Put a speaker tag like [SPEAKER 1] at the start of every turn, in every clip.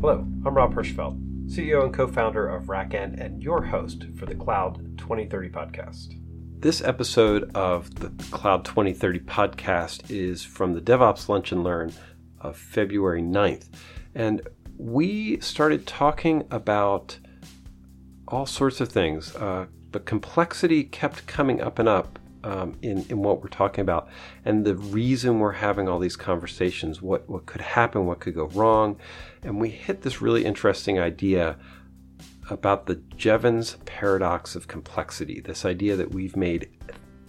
[SPEAKER 1] Hello, I'm Rob Hirschfeld, CEO and co founder of RackN and your host for the Cloud 2030 podcast. This episode of the Cloud 2030 podcast is from the DevOps Lunch and Learn of February 9th. And we started talking about all sorts of things, uh, but complexity kept coming up and up um, in, in what we're talking about and the reason we're having all these conversations, what, what could happen, what could go wrong. And we hit this really interesting idea about the Jevons paradox of complexity this idea that we've made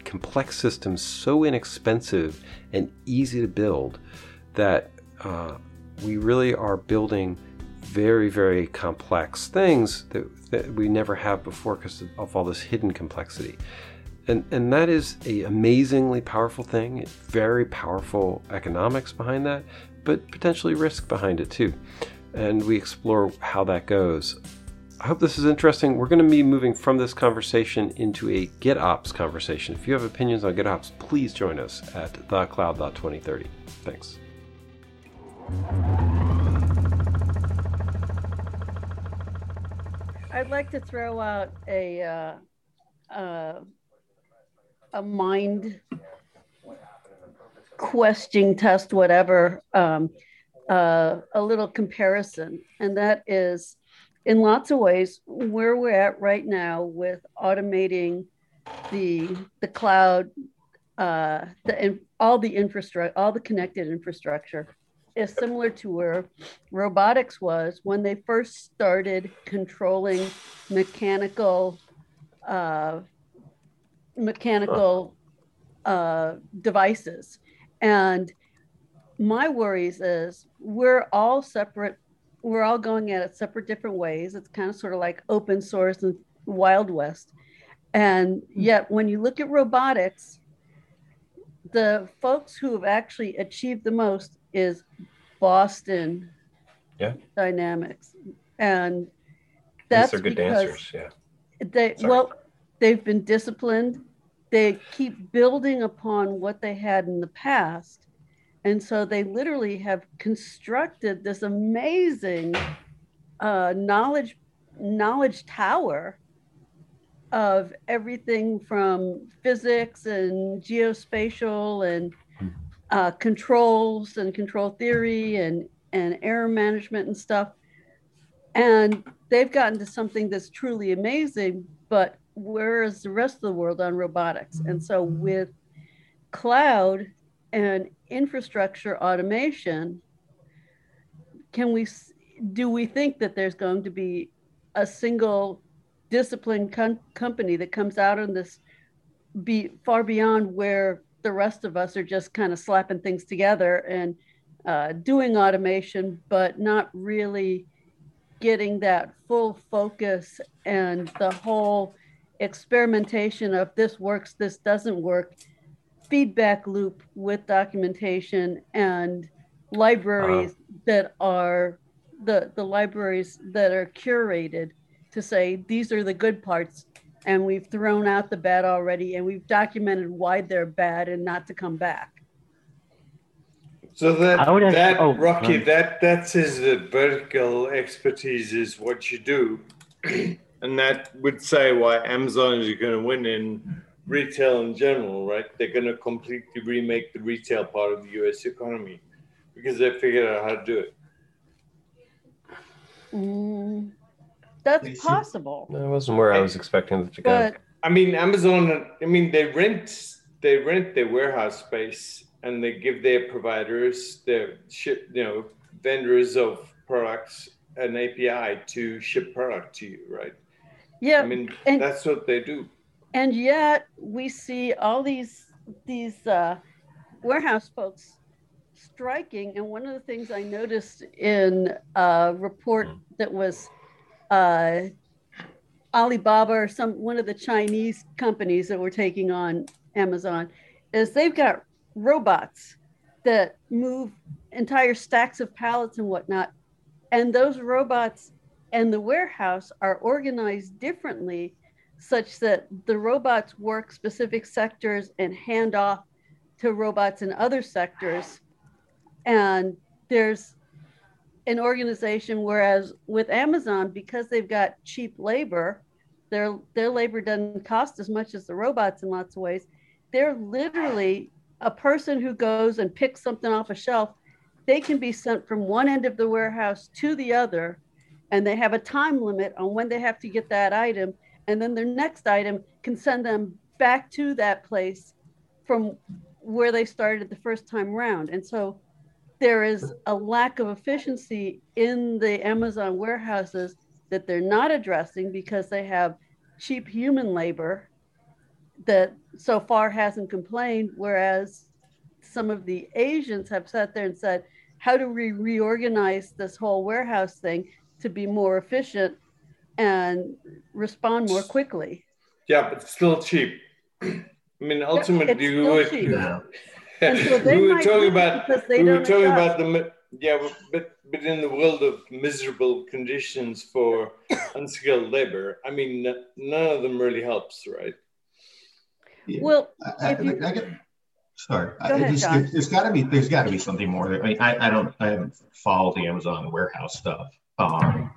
[SPEAKER 1] complex systems so inexpensive and easy to build that uh, we really are building very, very complex things that, that we never have before because of, of all this hidden complexity and and that is a amazingly powerful thing very powerful economics behind that but potentially risk behind it too. And we explore how that goes. I hope this is interesting. We're going to be moving from this conversation into a gitops conversation. If you have opinions on gitops please join us at thecloud.2030 thanks.
[SPEAKER 2] I'd like to throw out a uh, uh, a mind questing test, whatever, um, uh, a little comparison. And that is, in lots of ways, where we're at right now with automating the, the cloud, uh, the, all the infrastructure, all the connected infrastructure is similar to where robotics was when they first started controlling mechanical uh, mechanical uh, devices. And my worries is we're all separate. We're all going at it separate different ways. It's kind of sort of like open source and Wild West. And yet, when you look at robotics, the folks who have actually achieved the most is Boston
[SPEAKER 1] yeah.
[SPEAKER 2] Dynamics. And that's
[SPEAKER 1] These are good
[SPEAKER 2] because
[SPEAKER 1] answers. Yeah.
[SPEAKER 2] They,
[SPEAKER 1] Sorry.
[SPEAKER 2] well, they've been disciplined. They keep building upon what they had in the past. And so they literally have constructed this amazing uh, knowledge knowledge tower of everything from physics and geospatial and uh, controls and control theory and and error management and stuff. And they've gotten to something that's truly amazing, but where is the rest of the world on robotics? And so with cloud and infrastructure automation, can we do we think that there's going to be a single disciplined com- company that comes out on this be far beyond where the rest of us are just kind of slapping things together and uh, doing automation, but not really getting that full focus and the whole experimentation of this works, this doesn't work, feedback loop with documentation and libraries uh, that are the the libraries that are curated to say these are the good parts and we've thrown out the bad already and we've documented why they're bad and not to come back.
[SPEAKER 3] So that
[SPEAKER 4] have,
[SPEAKER 3] that
[SPEAKER 4] oh,
[SPEAKER 3] rocky that that's his uh, vertical expertise is what you do and that would say why amazon is going to win in retail in general right they're going to completely remake the retail part of the us economy because they figured out how to do it
[SPEAKER 2] mm, that's possible
[SPEAKER 1] That wasn't where I was expecting it to go.
[SPEAKER 3] I mean, Amazon. I mean, they rent they rent their warehouse space and they give their providers, their ship, you know, vendors of products, an API to ship product to you, right?
[SPEAKER 2] Yeah
[SPEAKER 3] I mean,
[SPEAKER 2] and-
[SPEAKER 3] that's what they do.
[SPEAKER 2] and yet we see all these these uh, warehouse folks striking and one of the things i noticed in a report that was uh, alibaba or some one of the chinese companies that were taking on amazon is they've got robots that move entire stacks of pallets and whatnot and those robots and the warehouse are organized differently such that the robots work specific sectors and hand off to robots in other sectors. And there's an organization whereas with Amazon because they've got cheap labor, their their labor doesn't cost as much as the robots in lots of ways. They're literally a person who goes and picks something off a shelf. They can be sent from one end of the warehouse to the other and they have a time limit on when they have to get that item and then their next item can send them back to that place from where they started the first time round. And so there is a lack of efficiency in the amazon warehouses that they're not addressing because they have cheap human labor that so far hasn't complained whereas some of the asians have sat there and said how do we reorganize this whole warehouse thing to be more efficient and respond more quickly.
[SPEAKER 3] Yeah, but still cheap. I mean, ultimately, we were,
[SPEAKER 2] Yeah.
[SPEAKER 3] so we were talking about we were talking about the yeah, but but in the world of miserable conditions for unskilled labor, I mean, none of them really helps, right?
[SPEAKER 2] Yeah. Well,
[SPEAKER 4] I, I, you, I get, sorry, Go ahead, just, John. there's got to be there's got to be something more. I mean, I, I don't I haven't followed the Amazon warehouse stuff. Um,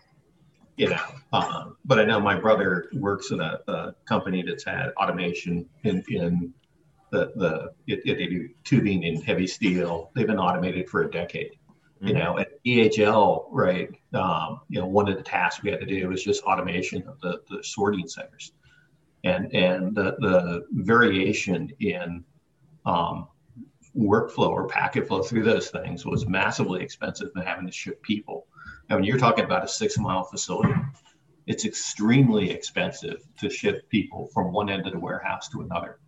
[SPEAKER 4] you know, um, but I know my brother works in a, a company that's had automation in, in the, the it, it, they do tubing in heavy steel. They've been automated for a decade. Mm-hmm. You know, at DHL, right? Um, you know, one of the tasks we had to do was just automation of the, the sorting centers, and and the the variation in um, workflow or packet flow through those things was massively expensive than having to ship people. I mean, you're talking about a six mile facility. It's extremely expensive to ship people from one end of the warehouse to another.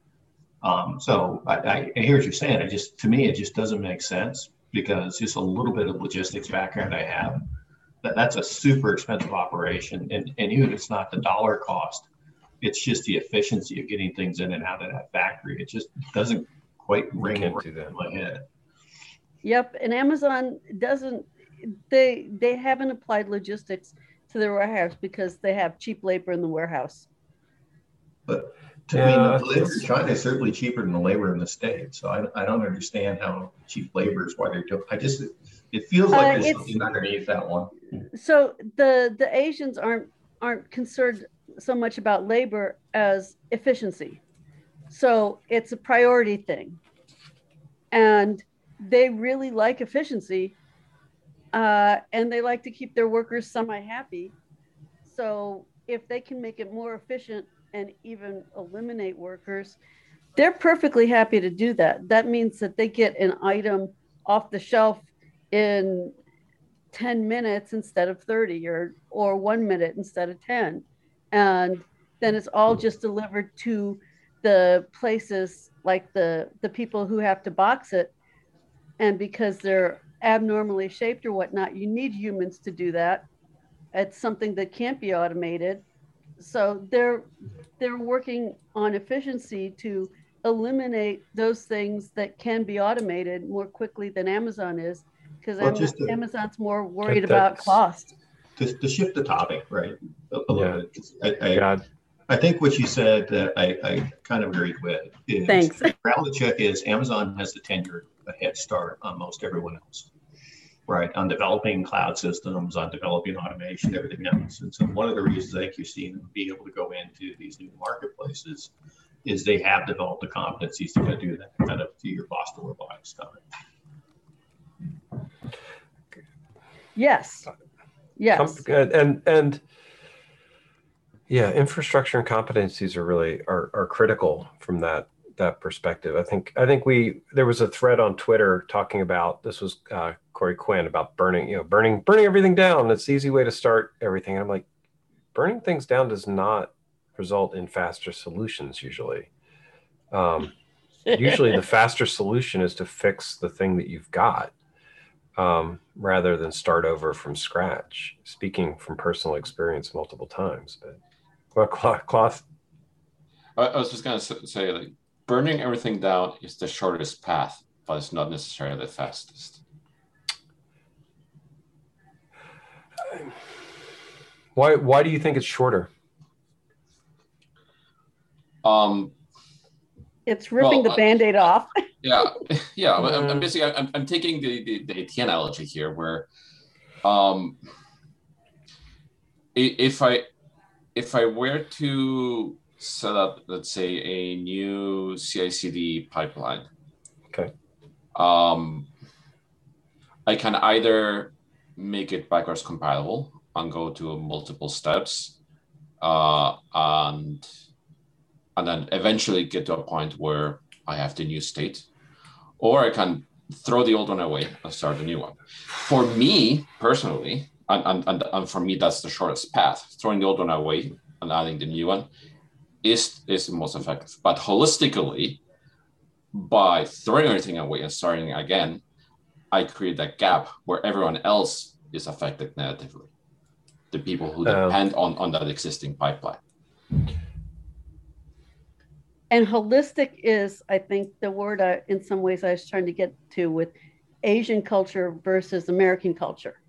[SPEAKER 4] Um, so I, I, I, hear what you're saying. I just, to me, it just doesn't make sense because just a little bit of logistics background I have, that, that's a super expensive operation. And, and even if it's not the dollar cost, it's just the efficiency of getting things in and out of that factory. It just doesn't quite ring in my head.
[SPEAKER 2] Yep. And Amazon doesn't they they haven't applied logistics to their warehouse because they have cheap labor in the warehouse.
[SPEAKER 4] But to yeah, me, the labor in China is certainly cheaper than the labor in the States. So I, I don't understand how cheap labor is why they're doing. I just it feels like uh, there's something underneath that one.
[SPEAKER 2] So the the Asians aren't aren't concerned so much about labor as efficiency. So it's a priority thing, and they really like efficiency uh, and they like to keep their workers semi happy. So if they can make it more efficient and even eliminate workers, they're perfectly happy to do that. That means that they get an item off the shelf in 10 minutes instead of 30 or or 1 minute instead of 10 and then it's all just delivered to the places like the the people who have to box it and because they're abnormally shaped or whatnot, you need humans to do that. It's something that can't be automated. So they're they're working on efficiency to eliminate those things that can be automated more quickly than Amazon is, because well, Amazon, Amazon's more worried about cost.
[SPEAKER 4] To, to shift the topic, right? A, a yeah. I, I, I, think what you said that I, I kind of agreed with is
[SPEAKER 2] Thanks.
[SPEAKER 4] reality check is Amazon has the tenure a head start on most everyone else, right? On developing cloud systems, on developing automation, everything else. And so one of the reasons I think you've seen them be able to go into these new marketplaces is they have developed the competencies to kind of do that, kind of do your Boston robotics stuff.
[SPEAKER 2] Yes. Yes.
[SPEAKER 1] And and yeah, infrastructure and competencies are really are, are critical from that that perspective. I think I think we there was a thread on Twitter talking about this was uh, Corey Quinn about burning you know burning burning everything down. It's the easy way to start everything. And I'm like, burning things down does not result in faster solutions usually. Um, usually, the faster solution is to fix the thing that you've got. Um, rather than start over from scratch. Speaking from personal experience multiple times, but well, cloth.
[SPEAKER 5] I was just gonna say, like, burning everything down is the shortest path, but it's not necessarily the fastest.
[SPEAKER 1] Why why do you think it's shorter?
[SPEAKER 5] Um,
[SPEAKER 2] it's ripping well, the band-aid off.
[SPEAKER 5] yeah, yeah. I'm, I'm basically I'm, I'm taking the, the, the AT analogy here, where Um, if I if I were to set up, let's say, a new CI/CD pipeline,
[SPEAKER 1] okay,
[SPEAKER 5] um, I can either make it backwards compatible and go to multiple steps, uh, and and then eventually get to a point where I have the new state, or I can throw the old one away and start a new one. For me personally, and, and, and, for me, that's the shortest path. Throwing the old one away and adding the new one is, is the most effective. But holistically, by throwing everything away and starting again, I create that gap where everyone else is affected negatively. The people who um, depend on, on that existing pipeline.
[SPEAKER 2] And holistic is, I think, the word I, in some ways I was trying to get to with Asian culture versus American culture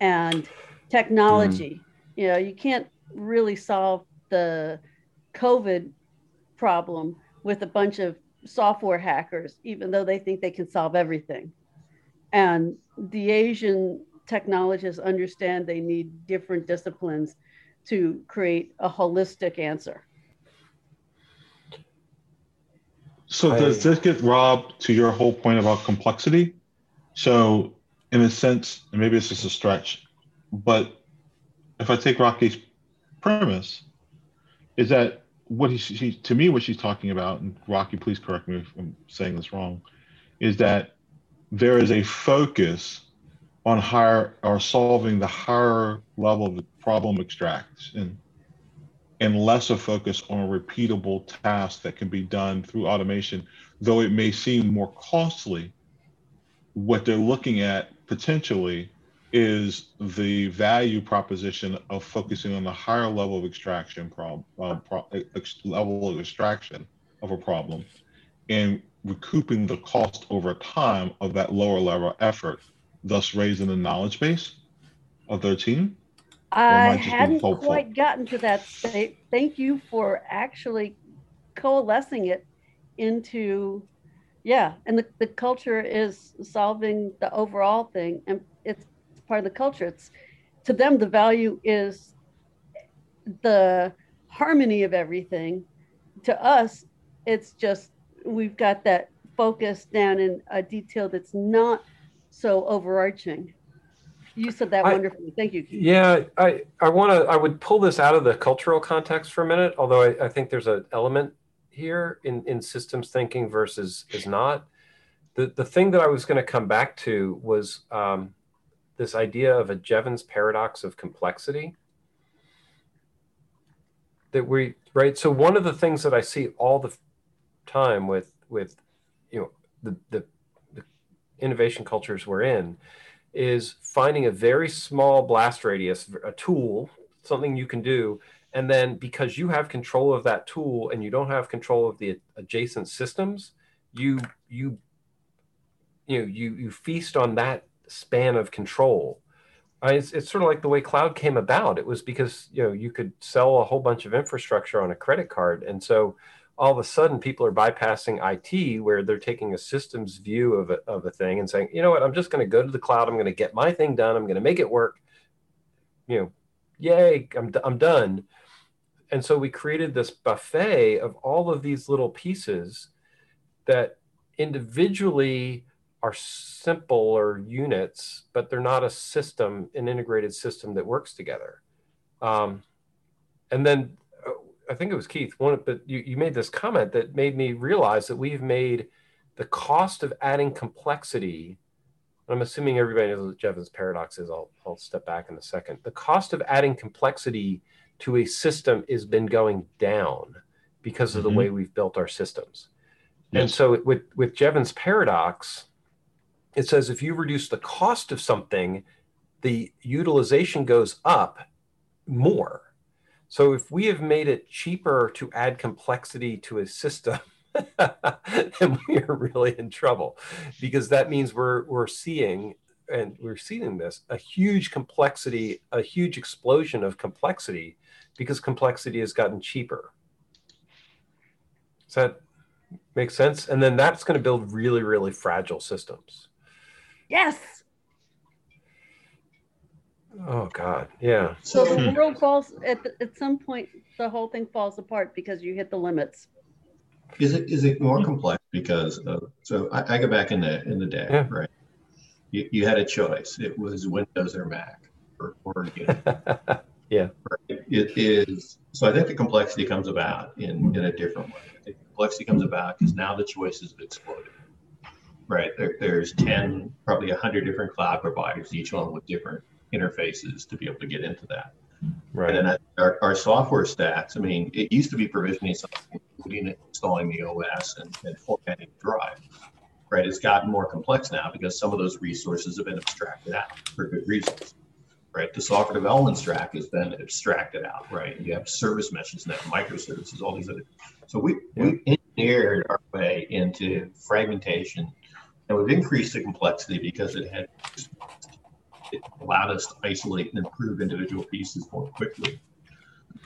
[SPEAKER 2] and technology. Mm. You know, you can't really solve the COVID problem with a bunch of software hackers, even though they think they can solve everything. And the Asian technologists understand they need different disciplines to create a holistic answer.
[SPEAKER 6] So I, does this get Rob to your whole point about complexity? So in a sense, and maybe it's just a stretch, but if I take Rocky's premise, is that what he, she, to me, what she's talking about, and Rocky, please correct me if I'm saying this wrong, is that there is a focus on higher or solving the higher level of problem extraction and less a focus on a repeatable task that can be done through automation, though it may seem more costly. What they're looking at potentially is the value proposition of focusing on the higher level of extraction problem, uh, pro- ex- level of extraction of a problem, and recouping the cost over time of that lower level effort, thus raising the knowledge base of their team.
[SPEAKER 2] I hadn't quite gotten to that state. Thank you for actually coalescing it into yeah and the, the culture is solving the overall thing and it's part of the culture. It's to them the value is the harmony of everything. To us it's just we've got that focus down in a detail that's not so overarching. You said that I, wonderfully. Thank you.
[SPEAKER 1] Yeah i i want to i would pull this out of the cultural context for a minute although i, I think there's an element here in, in systems thinking versus is not. The, the thing that I was going to come back to was um, this idea of a Jevons paradox of complexity. That we right. So one of the things that I see all the time with with you know the the, the innovation cultures we're in is finding a very small blast radius, a tool, something you can do and then because you have control of that tool and you don't have control of the adjacent systems you you you know you you feast on that span of control I it's, it's sort of like the way cloud came about it was because you know you could sell a whole bunch of infrastructure on a credit card and so all of a sudden people are bypassing IT where they're taking a systems view of a, of a thing and saying, you know what, I'm just going to go to the cloud. I'm going to get my thing done. I'm going to make it work. You know, yay, I'm, I'm done and so we created this buffet of all of these little pieces that individually are simple or units, but they're not a system, an integrated system that works together. Um, and then uh, I think it was Keith, one, but you, you made this comment that made me realize that we've made the cost of adding complexity. I'm assuming everybody knows what Jevons paradox is. I'll, I'll step back in a second. The cost of adding complexity to a system has been going down because of the mm-hmm. way we've built our systems. Yes. And so with with Jevons paradox, it says if you reduce the cost of something, the utilization goes up more. So if we have made it cheaper to add complexity to a system, then we are really in trouble because that means we're we're seeing and we're seeing this a huge complexity, a huge explosion of complexity because complexity has gotten cheaper. Does that make sense? And then that's going to build really, really fragile systems.
[SPEAKER 2] Yes.
[SPEAKER 1] Oh God, yeah.
[SPEAKER 2] So the hmm. world falls at the, at some point. The whole thing falls apart because you hit the limits.
[SPEAKER 4] Is it is it more complex because of, so I, I, go back in the in the day, yeah. right? You, you had a choice. It was Windows or Mac or, or you know,
[SPEAKER 1] yeah.
[SPEAKER 4] It is so. I think the complexity comes about in in a different way. I think complexity comes about because now the choices have exploded. Right there, there's ten, probably hundred different cloud providers, each one with different interfaces to be able to get into that. Right. And then our, our software stacks, I mean, it used to be provisioning something, including installing the OS and, and formatting drive. Right. It's gotten more complex now because some of those resources have been abstracted out for good reasons. Right. The software development stack has been abstracted out. Right. You have service meshes now, microservices, all these other. So we, yeah. we engineered our way into fragmentation and we've increased the complexity because it had it allowed us to isolate and improve individual pieces more quickly.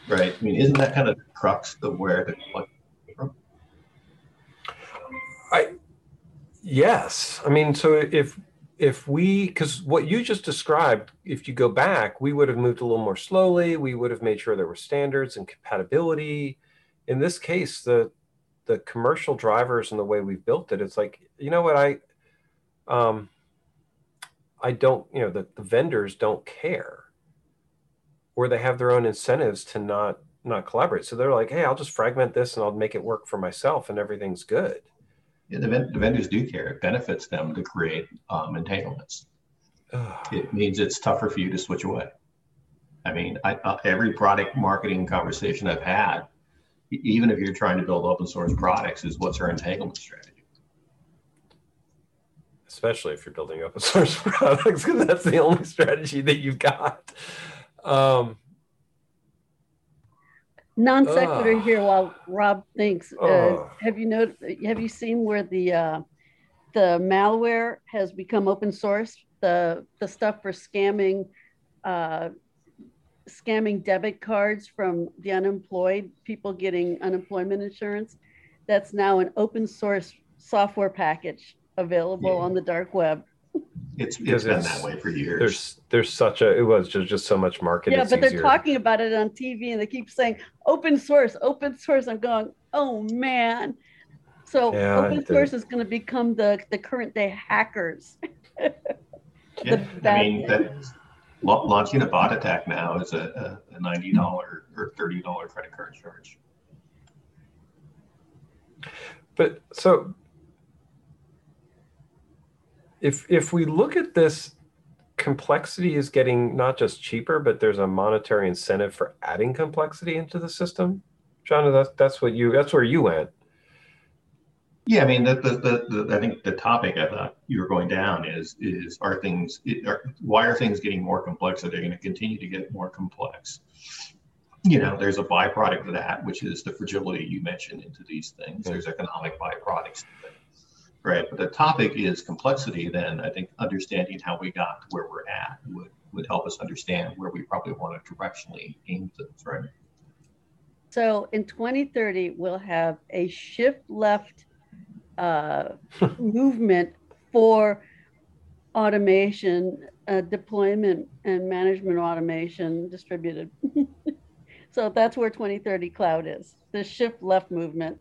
[SPEAKER 4] Right. I mean, isn't that kind of the crux of where the complexity came from?
[SPEAKER 1] I yes. I mean, so if if we because what you just described, if you go back, we would have moved a little more slowly. We would have made sure there were standards and compatibility. In this case, the the commercial drivers and the way we've built it, it's like you know what I um I don't, you know, the, the vendors don't care or they have their own incentives to not not collaborate. So they're like, hey, I'll just fragment this and I'll make it work for myself and everything's good.
[SPEAKER 4] Yeah, the, the vendors do care. It benefits them to create um, entanglements. it means it's tougher for you to switch away. I mean, I, uh, every product marketing conversation I've had, even if you're trying to build open source products, is what's our entanglement strategy?
[SPEAKER 1] Especially if you're building open source products, because that's the only strategy that you've got. Um,
[SPEAKER 2] Non sequitur uh, here while Rob thinks. Uh, uh, have you noticed? Have you seen where the uh, the malware has become open source? The the stuff for scamming uh, scamming debit cards from the unemployed people getting unemployment insurance. That's now an open source software package available yeah. on the dark web.
[SPEAKER 4] It's, it's been that way for years.
[SPEAKER 1] There's there's such a it was just just so much marketing.
[SPEAKER 2] Yeah, but they're talking about it on TV and they keep saying open source, open source. I'm going, oh man. So yeah, open source is going to become the the current day hackers.
[SPEAKER 4] yeah, I mean that launching a bot attack now is a, a ninety dollar or thirty dollar credit card charge.
[SPEAKER 1] But so if if we look at this complexity is getting not just cheaper but there's a monetary incentive for adding complexity into the system. John that's that's what you that's where you went.
[SPEAKER 4] Yeah i mean the, the, the, the i think the topic i thought you were going down is is are things are, why are things getting more complex? Are they going to continue to get more complex? You know there's a byproduct of that which is the fragility you mentioned into these things. Mm-hmm. There's economic byproducts right? But the topic is complexity, then I think understanding how we got to where we're at would, would help us understand where we probably want to directionally aim things, right?
[SPEAKER 2] So in 2030, we'll have a shift left uh, movement for automation, uh, deployment, and management automation distributed. so that's where 2030 cloud is the shift left movement.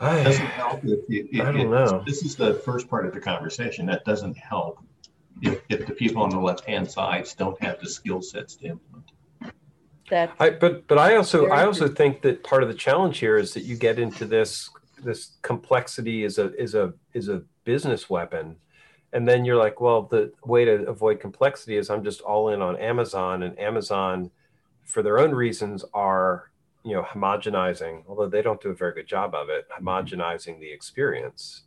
[SPEAKER 4] I, doesn't help if, if,
[SPEAKER 1] I don't if, know.
[SPEAKER 4] This is the first part of the conversation. That doesn't help if, if the people on the left hand sides don't have the skill sets to implement.
[SPEAKER 2] That
[SPEAKER 1] I, but but I also I also think that part of the challenge here is that you get into this this complexity is a is a is a business weapon and then you're like well the way to avoid complexity is i'm just all in on amazon and amazon for their own reasons are you know homogenizing although they don't do a very good job of it mm-hmm. homogenizing the experience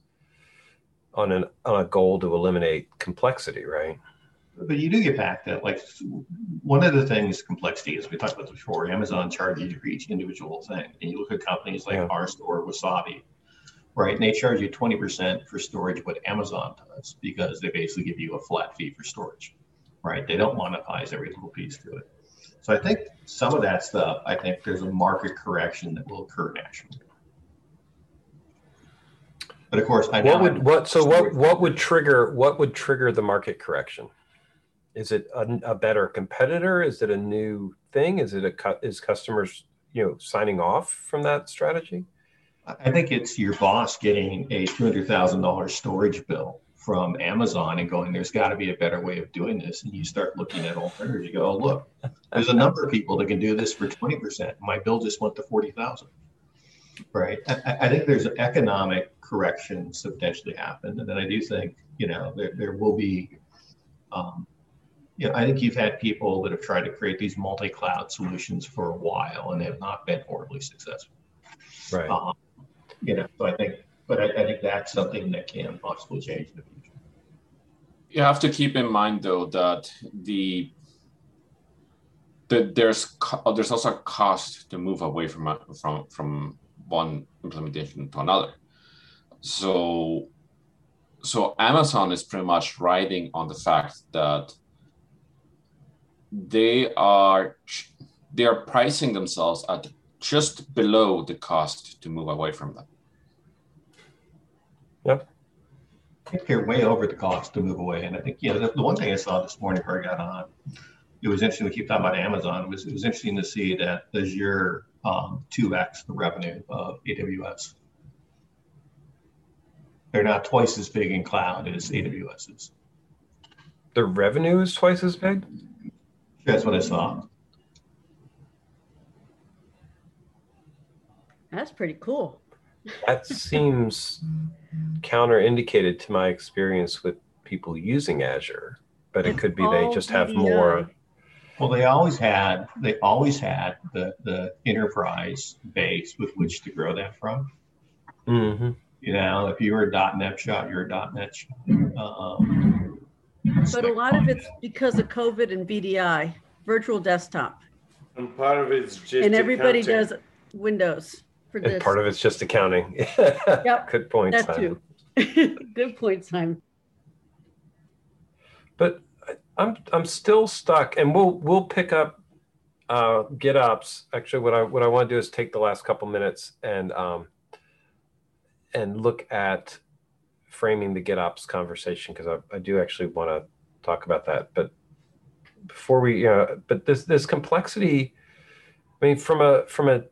[SPEAKER 1] on an on a goal to eliminate complexity right?
[SPEAKER 4] But you do get back that like one of the things complexity is we talked about this before amazon charges you for each individual thing. And you look at companies like yeah. our store wasabi right? And they charge you 20% for storage what amazon does because they basically give you a flat fee for storage right? They don't monetize every little piece to it so I think some of that stuff, I think there's a market correction that will occur naturally. But of course, I
[SPEAKER 1] what would what so what what would trigger what would trigger the market correction? is it a, a, better competitor? Is it a new thing? Is it a cut? Is customers you know signing off from that strategy?
[SPEAKER 4] I think it's your boss getting a two hundred thousand dollars storage bill from Amazon and going, "There's got to be a better way of doing this." And you start looking at alternatives. You go, oh, "Look, there's a number of people that can do this for twenty percent. My bill just went to forty thousand. Right. I, I think there's economic corrections that potentially happen, and then I do think you know there, there will be um, you know, I think you've had people that have tried to create these multi-cloud solutions for a while and they have not been horribly successful.
[SPEAKER 1] Right. Um,
[SPEAKER 4] you know, so I think, but I, I, think that's something that can possibly change in the future.
[SPEAKER 5] You have to keep in mind though that the that there's uh, there's also a cost to move away from from from one implementation to another. So so Amazon is pretty much riding on the fact that they are they are pricing themselves at just below the cost to move away from them.
[SPEAKER 1] Yep.
[SPEAKER 4] I think they're way over the cost to move away. And I think, yeah, the, the one thing I saw this morning before I got on, it was interesting. We keep talking about Amazon. It was, it was interesting to see that Azure um, 2x the revenue of AWS. They're not twice as big in cloud as AWS is.
[SPEAKER 1] The revenue is twice as big?
[SPEAKER 4] That's what I saw.
[SPEAKER 2] That's pretty cool.
[SPEAKER 1] That seems counter-indicated to my experience with people using Azure, but it could be they just have more.
[SPEAKER 4] Well, they always had they always had the the enterprise base with which to grow that from.
[SPEAKER 1] Mm-hmm.
[SPEAKER 4] You know, if you were a .NET shop, you're a .NET shop.
[SPEAKER 2] Um, but a lot of it's because of COVID and VDI, virtual desktop.
[SPEAKER 3] And part of it's just
[SPEAKER 2] and everybody accounting. does Windows
[SPEAKER 1] for this. And part of it's just accounting.
[SPEAKER 2] yep.
[SPEAKER 1] Good point.
[SPEAKER 2] That too. Good point, Simon.
[SPEAKER 1] But I'm I'm still stuck, and we'll we'll pick up uh, GitOps. Actually, what I what I want to do is take the last couple minutes and um, and look at framing the GitOps conversation because I, I do actually want to talk about that. But before we, you know, but this this complexity, I mean, from a from a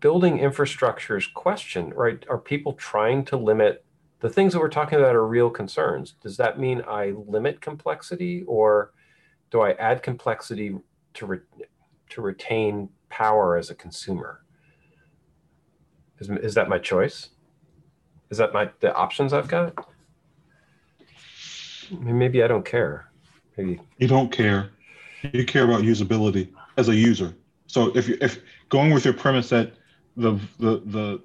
[SPEAKER 1] building infrastructures question, right? Are people trying to limit the things that we're talking about are real concerns? Does that mean I limit complexity, or do I add complexity to re, to retain power as a consumer? Is, is that my choice? Is that my the options I've got? I mean, maybe I don't care. Maybe
[SPEAKER 6] you don't care. You care about usability as a user. So if you if going with your premise that the the the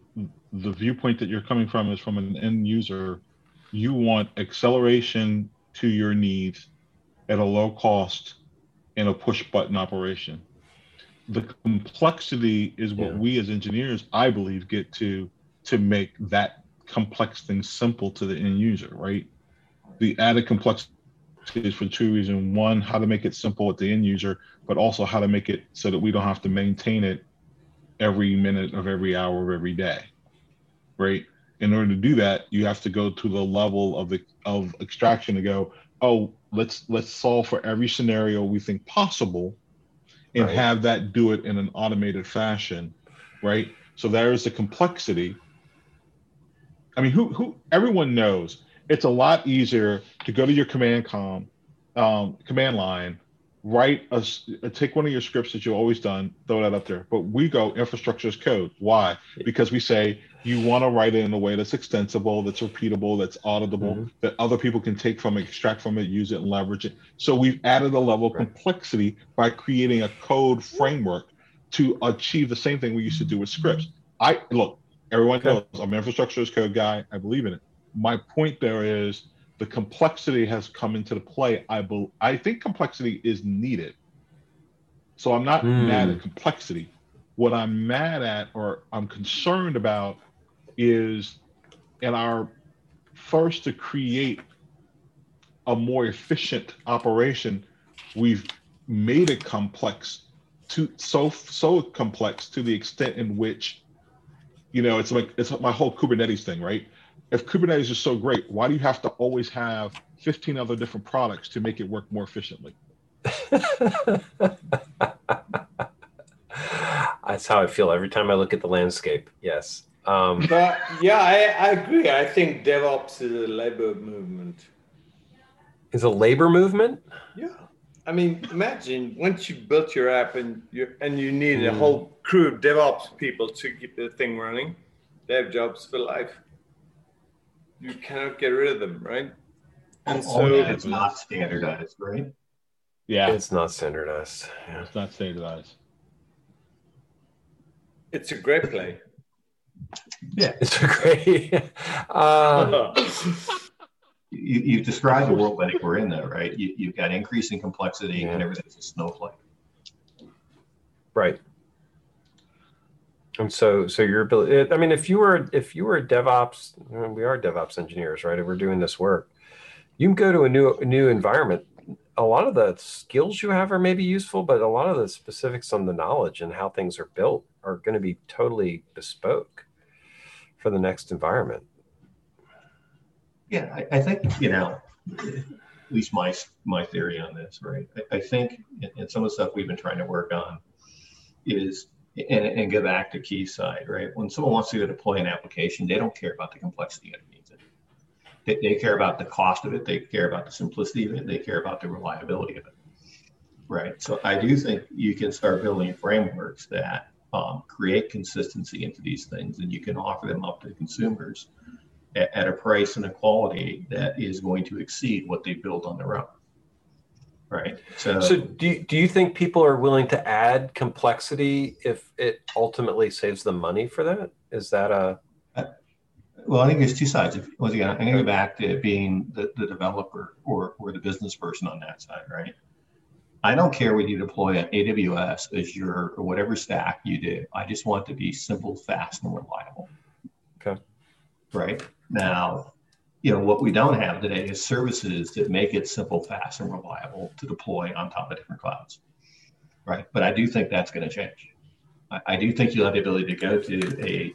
[SPEAKER 6] the viewpoint that you're coming from is from an end user, you want acceleration to your needs at a low cost in a push button operation. The complexity is what yeah. we as engineers, I believe, get to to make that complex thing simple to the end user, right? The added complexity is for two reasons. One, how to make it simple at the end user, but also how to make it so that we don't have to maintain it every minute of every hour of every day, right? In order to do that, you have to go to the level of the of extraction to go, oh, let's let's solve for every scenario we think possible, and right. have that do it in an automated fashion, right? So there is the complexity I mean, who who everyone knows it's a lot easier to go to your command com, um, command line, write a take one of your scripts that you've always done, throw that up there. But we go infrastructure as code. Why? Because we say you want to write it in a way that's extensible, that's repeatable, that's auditable, mm-hmm. that other people can take from it, extract from it, use it, and leverage it. So we've added a level of right. complexity by creating a code framework to achieve the same thing we used to do with scripts. I look, Everyone knows I'm an infrastructure as code guy. I believe in it. My point there is the complexity has come into the play. I be, I think complexity is needed. So I'm not mm. mad at complexity. What I'm mad at or I'm concerned about is in our first to create a more efficient operation, we've made it complex to so so complex to the extent in which you know, it's like it's my whole Kubernetes thing, right? If Kubernetes is so great, why do you have to always have 15 other different products to make it work more efficiently.
[SPEAKER 1] That's how I feel every time I look at the landscape. Yes.
[SPEAKER 3] Um, but yeah, I, I agree. I think DevOps is a labor movement.
[SPEAKER 1] Is a labor movement?
[SPEAKER 3] Yeah. I mean, imagine once you built your app and you and you need mm. a whole crew of DevOps people to keep the thing running. They have jobs for life. You cannot get rid of them, right?
[SPEAKER 4] And oh, so it's not standardized, right?
[SPEAKER 1] Yeah, it's not standardized.
[SPEAKER 6] Yeah. It's not standardized.
[SPEAKER 3] It's a great play.
[SPEAKER 4] Yeah,
[SPEAKER 1] it's a great. uh,
[SPEAKER 4] you, you described the world that we're in, though, right? You, you've got increasing complexity yeah. and everything's a snowflake.
[SPEAKER 1] Right. And so, so your ability. I mean, if you were if you were a DevOps, we are DevOps engineers, right? If we're doing this work, you can go to a new new environment. A lot of the skills you have are maybe useful, but a lot of the specifics on the knowledge and how things are built are going to be totally bespoke for the next environment.
[SPEAKER 4] Yeah, I, I think you know, at least my my theory on this, right? I, I think, and some of the stuff we've been trying to work on is and, and get back to Keith's-side, right? When someone wants to deploy an application, they don't care about the complexity underneath it. They, they care about the cost of it. They care about the simplicity of it. They care about the reliability of it, right? So I do think you can start building frameworks that um, create consistency into these things, and you can offer them up to consumers at, at a price and a quality that is going to exceed what they build on their own right?
[SPEAKER 1] So, so do you, do you think people are willing to add complexity if it ultimately saves them money for that? Is that a uh,
[SPEAKER 4] well, I think there's two sides. If, once again, I'm going to go back to being the, the developer or, or the business person on that side, right? I don't care whether you deploy on AWS, Azure, or whatever stack you do. I just want to be simple, fast, and reliable.
[SPEAKER 1] Okay.
[SPEAKER 4] Right. Now, you know what we don't have today is services that make it simple fast and reliable to deploy on top of different clouds. Right? But i do think that's going to change. I, I, do think you'll have the ability to go to a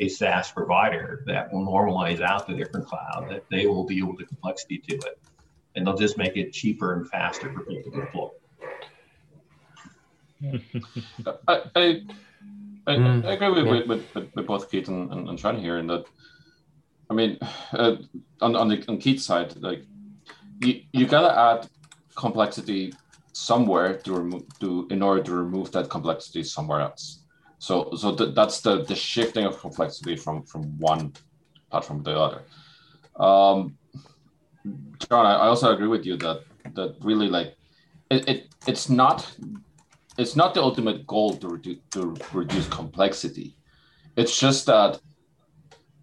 [SPEAKER 4] a SaaS provider that will normalize out the different cloud that they will deal with the complexity to it and they'll just make it cheaper and faster for people to deploy.
[SPEAKER 5] I, I, I, mm, I agree with, yeah. with, with, with, both Keith and, and, and Sean here in that I mean, uh, on on the on Keith's side, like you you gotta add complexity somewhere to remove to in order to remove that complexity somewhere else. So so th- that's the the shifting of complexity from from one platform to the other. Um, John, I, I also agree with you that that really like it, it it's not it's not the ultimate goal to to reduce complexity. It's just that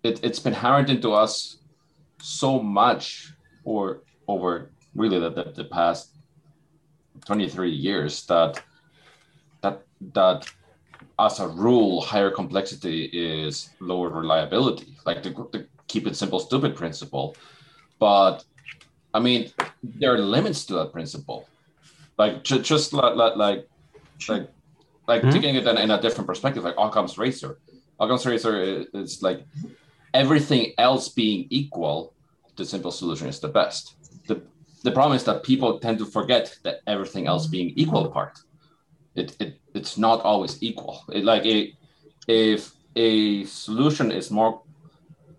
[SPEAKER 5] it, it's been hammered into us so much or over really the, the, the past 23 years that that that as a rule higher complexity is lower reliability. Like the, the keep it simple stupid principle. But i mean there are limits to that principle. Like ju- just like like like like, like mm-hmm. taking it in, in, a different perspective like occam's razor. Occam's razor is, is like everything else being equal, the simple solution is the best. The, the problem is that people tend to forget that everything else being equal part. It, it it's not always equal. It, like a, if a solution is more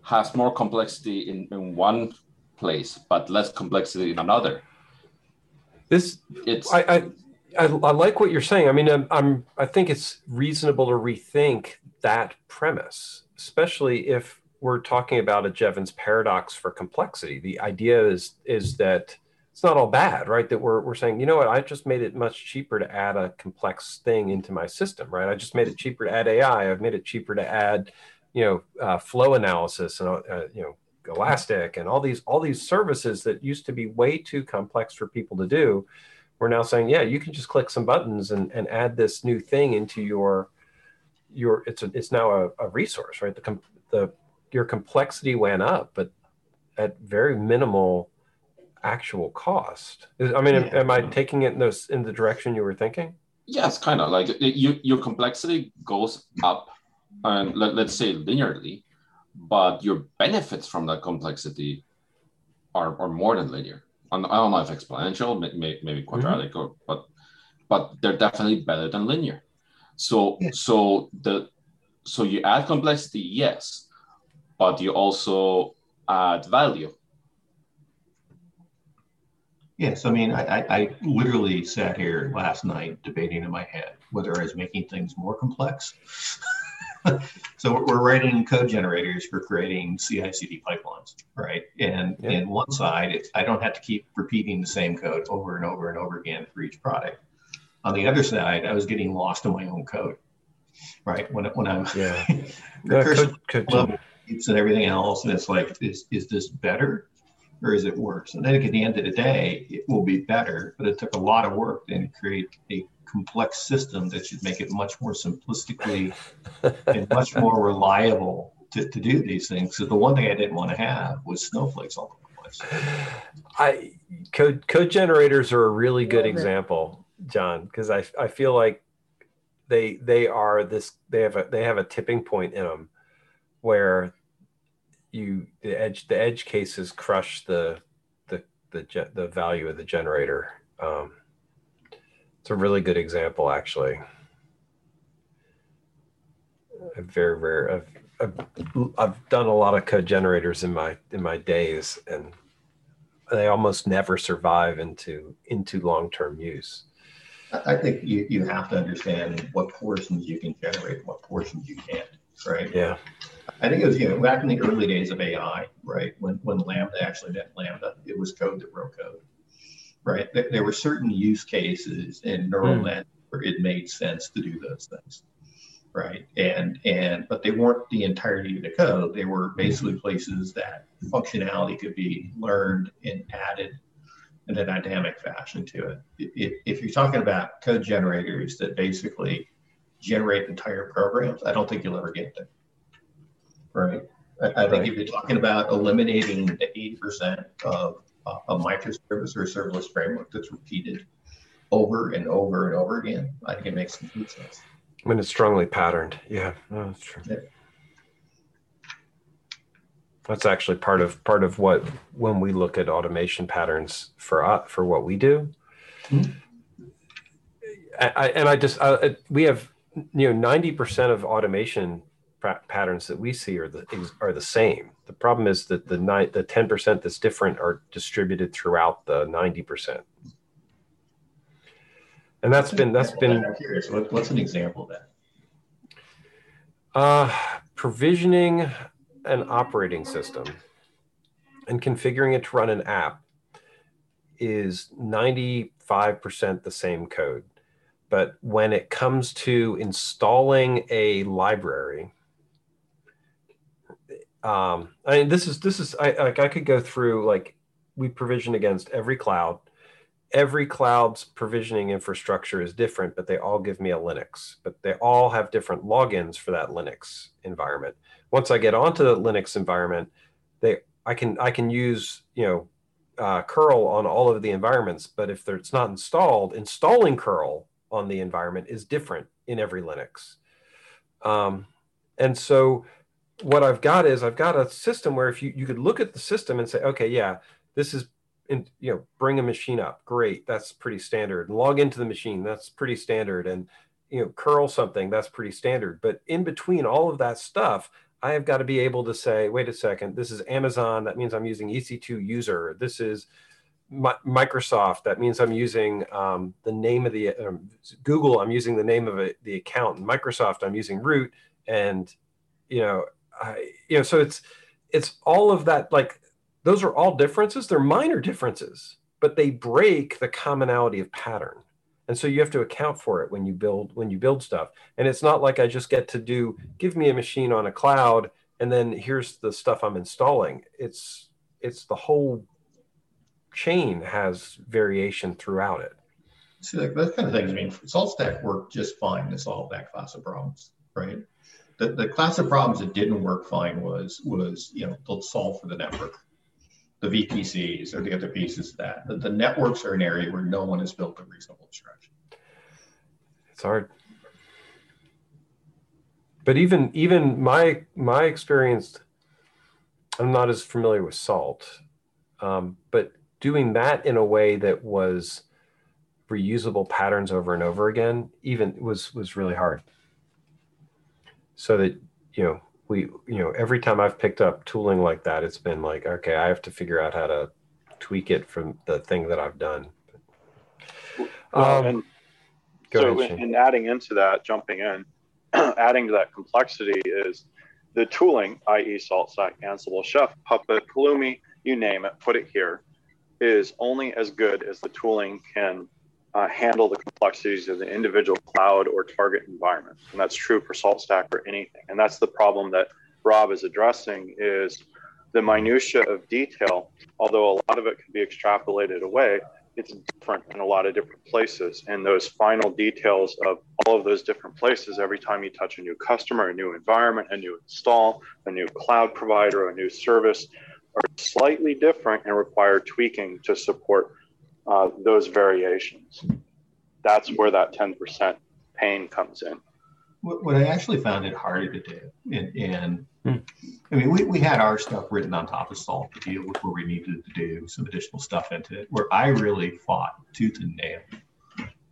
[SPEAKER 5] has more complexity in, in one place but less complexity in another.
[SPEAKER 1] This it's I, I I, I like what you're saying. I mean, I'm, I'm I think it's reasonable to rethink that premise, especially if we're talking about a Jevons paradox for complexity. The idea is is that it's not all bad, right? That we're, we're saying, you know what, I just made it much cheaper to add a complex thing into my system, right? I just made it cheaper to add AI. I've made it cheaper to add, you know, uh, flow analysis and, uh, you know, Elastic and all these, all these services that used to be way too complex for people to do. We're now saying, yeah, you can just click some buttons and, and add this new thing into your, your, it's a, it's now a, a resource, right? The, the your complexity went up, but at very minimal actual cost. I mean, yeah. am, am, I taking it in those in the direction you were thinking?
[SPEAKER 5] Yes, kind of like you, your complexity goes up, and let, let's say linearly, but your benefits from that complexity are, are more than linear. And I don't know if exponential, maybe, maybe quadratic, mm-hmm. or, but but they're definitely better than linear. So yeah. so the so you add complexity, yes, but you also add value.
[SPEAKER 4] Yes, I mean, I, I, I literally sat here last night debating in my head whether I was making things more complex. so we're writing code generators for creating CI/CD pipelines, right? And yeah. in one side, it's I don't have to keep repeating the same code over and over and over again for each product. On the other side, I was getting lost in my own code, right? When when I'm
[SPEAKER 1] yeah,
[SPEAKER 4] recursive yeah, level and everything else, and it's like, is is this better? or is it worse? And I think at the end of the day, it will be better, but it took a lot of work to create a complex system that should make it much more simplistically and much more reliable to, to do these things. So the one thing I didn't want to have was snowflakes all over the place.
[SPEAKER 1] I code code generators are a really good example, John, because I I feel like they they are this they have a they have a tipping point in them where you the edge the edge cases crush the the the the value of the generator. Um, it's a really good example, actually. A very rare. I've, I've, I've done a lot of code generators in my in my days, and they almost never survive into into long term use.
[SPEAKER 4] I think you, you have to understand what portions you can generate, what portions you can't, right?
[SPEAKER 1] Yeah.
[SPEAKER 4] I think it was, you know, back in the early days of AI, right? When, when Lambda actually meant Lambda, it was code that wrote code, right? There were certain use cases in neural mm. net where it made sense to do those things, right? And, and, but they weren't the entirety of the code. They were basically places that functionality could be learned and added in a dynamic fashion to it. If, if you're talking about code generators that basically generate entire programs, I don't think you'll ever get there right? I, I think if you're talking about eliminating the 80% of uh, a microservice or a serverless framework that's repeated over and over and over again, I think it makes complete sense.
[SPEAKER 1] I mean, it's strongly patterned. Yeah, no, that's true. Yeah. That's actually part of part of what when we look at automation patterns for uh, for what we do. Mm-hmm. I, I, and I just I, we have you know ninety percent of automation patterns that we see are the are the same. The problem is that the nine the ten percent that's different are distributed throughout the ninety percent. And that's been that's been.
[SPEAKER 4] I'm curious. what's an example of that?
[SPEAKER 1] Uh, provisioning an operating system and configuring it to run an app is 95% the same code. But when it comes to installing a library, um, I mean, this is this is I like I could go through like we provision against every cloud. Every cloud's provisioning infrastructure is different, but they all give me a Linux. But they all have different logins for that Linux environment. Once I get onto the Linux environment, they I can I can use you know uh, curl on all of the environments. But if it's not installed, installing curl on the environment is different in every Linux. Um, and so what I've got is I've got a system where if you, you could look at the system and say, okay, yeah, this is, in, you know, bring a machine up. Great. That's pretty standard. Log into the machine. That's pretty standard. And, you know, curl something. That's pretty standard. But in between all of that stuff, I have got to be able to say, wait a second, this is Amazon. That means I'm using EC2 user. This is Microsoft. That means I'm using um, the name of the um, Google. I'm using the name of a, the account. Microsoft, I'm using root. And, you know, I, you know, so it's it's all of that. Like those are all differences. They're minor differences, but they break the commonality of pattern. And so you have to account for it when you build when you build stuff. And it's not like I just get to do give me a machine on a cloud and then here's the stuff I'm installing. It's it's the whole chain has variation throughout it.
[SPEAKER 4] See, like those kind of things. I mean, SaltStack worked just fine to solve that class of problems, right? The, the class of problems that didn't work fine was was you know they'll solve for the network. The vpcs or the other pieces of that. The, the networks are an area where no one has built a reasonable abstraction
[SPEAKER 1] it's hard. But even even my my experience i'm not as familiar with salt Um, but doing that in a way that was reusable patterns over and over again, even was was really hard. So that you know we you know every time I've picked up tooling like that, it's been like okay, I have to figure out how to tweak it from the thing that I've done.
[SPEAKER 7] Well, um, and so ahead, in, in adding into that, jumping in, adding to that complexity is the tooling, i.e., SaltStack, Ansible, Chef, Puppet, Pulumi, you name it, put it here, is only as good as the tooling can uh, handle the complexities of the individual cloud or target environment. And that's true for SaltStack or anything. And that's the problem that Rob is addressing is the minutia of detail, although a lot of it can be extrapolated away, it's different in a lot of different places. And those final details of all of those different places, every time you touch a new customer, a new environment, a new install, a new cloud provider, a new service, are slightly different and require tweaking to support uh, those variations. That's where that 10% pain comes in.
[SPEAKER 4] What I actually found it harder to do, and, and hmm. I mean, we, we had our stuff written on top of Salt to deal with where we needed to do some additional stuff into it. Where I really fought tooth and nail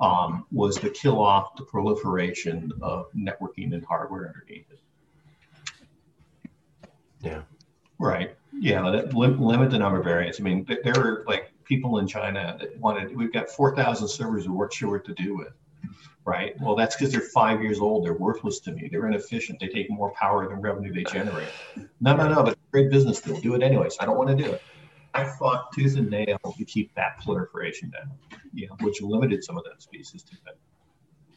[SPEAKER 4] um, was to kill off the proliferation of networking and hardware underneath it.
[SPEAKER 1] Yeah.
[SPEAKER 4] Right. Yeah. limit the number of variants. I mean, there are like people in China that wanted, we've got 4,000 servers who weren't sure what to do with. Right. Well, that's because they're five years old. They're worthless to me. They're inefficient. They take more power than revenue they generate. No, no, no. But great business deal. Do it anyways. I don't want to do it. I fought tooth and nail to keep that proliferation down, you know, which limited some of those pieces to it.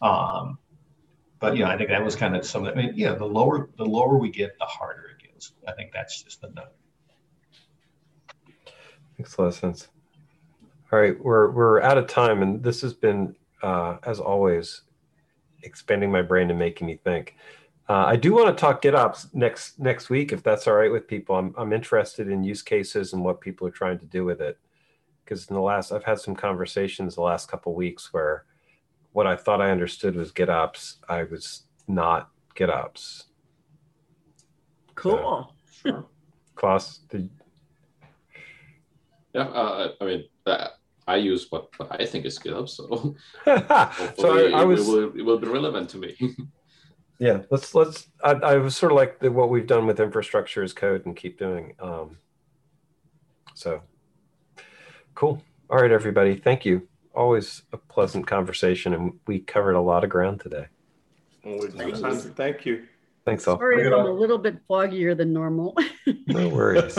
[SPEAKER 4] Um, but yeah, I think that was kind of some. I mean, yeah, the lower the lower we get, the harder it gets. I think that's just the note.
[SPEAKER 1] Makes a lot of sense. All right, we're we're out of time, and this has been, uh, as always, expanding my brain and making me think. Uh, I do want to talk GitOps next next week, if that's all right with people. I'm I'm interested in use cases and what people are trying to do with it, because in the last I've had some conversations the last couple weeks where what I thought I understood was GitOps, I was not GitOps.
[SPEAKER 2] Cool.
[SPEAKER 1] So, sure. Klaus, did...
[SPEAKER 5] Yeah, uh, I mean, that I use what, what I think is GitOps, so
[SPEAKER 1] so I, I was
[SPEAKER 5] it will, it will, be relevant to me.
[SPEAKER 1] yeah, let's let's. I, I was sort of like the, what we've done with infrastructure as code and keep doing. Um, so cool. All right, everybody. Thank you. Always a pleasant conversation, and we covered a lot of ground today.
[SPEAKER 3] Thank you.
[SPEAKER 1] Thanks all.
[SPEAKER 2] Sorry, I'm a little bit foggier than normal.
[SPEAKER 1] no worries.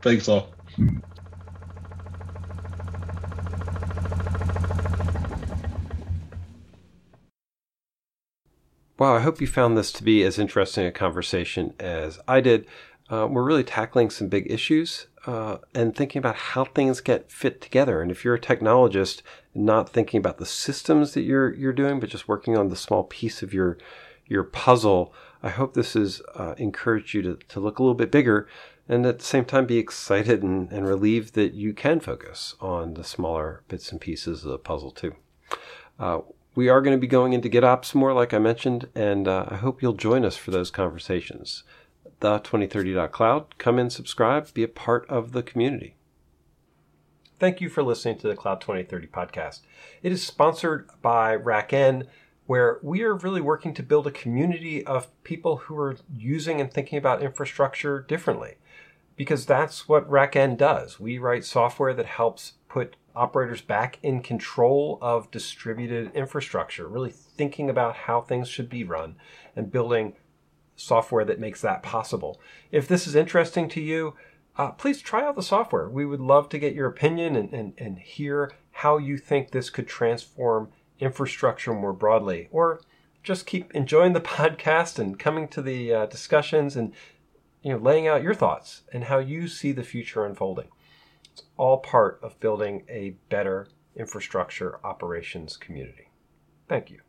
[SPEAKER 6] Thanks all.
[SPEAKER 1] Wow, I hope you found this to be as interesting a conversation as I did. Uh, we're really tackling some big issues uh, and thinking about how things get fit together. And if you're a technologist, not thinking about the systems that you're you're doing, but just working on the small piece of your your puzzle, I hope this has uh, encouraged you to, to look a little bit bigger and at the same time be excited and, and relieved that you can focus on the smaller bits and pieces of the puzzle too. We are going to be going into GitOps more, like I mentioned, and uh, I hope you'll join us for those conversations. The 2030.cloud, come in, subscribe, be a part of the community. Thank you for listening to the Cloud 2030 podcast. It is sponsored by RackN, where we are really working to build a community of people who are using and thinking about infrastructure differently. Because that's what RackN does. We write software that helps put operators back in control of distributed infrastructure, really thinking about how things should be run and building software that makes that possible. If this is interesting to you, uh, please try out the software. We would love to get your opinion and, and, and hear how you think this could transform infrastructure more broadly. Or just keep enjoying the podcast and coming to the uh, discussions and you know laying out your thoughts and how you see the future unfolding. It's all part of building a better infrastructure operations community. Thank you.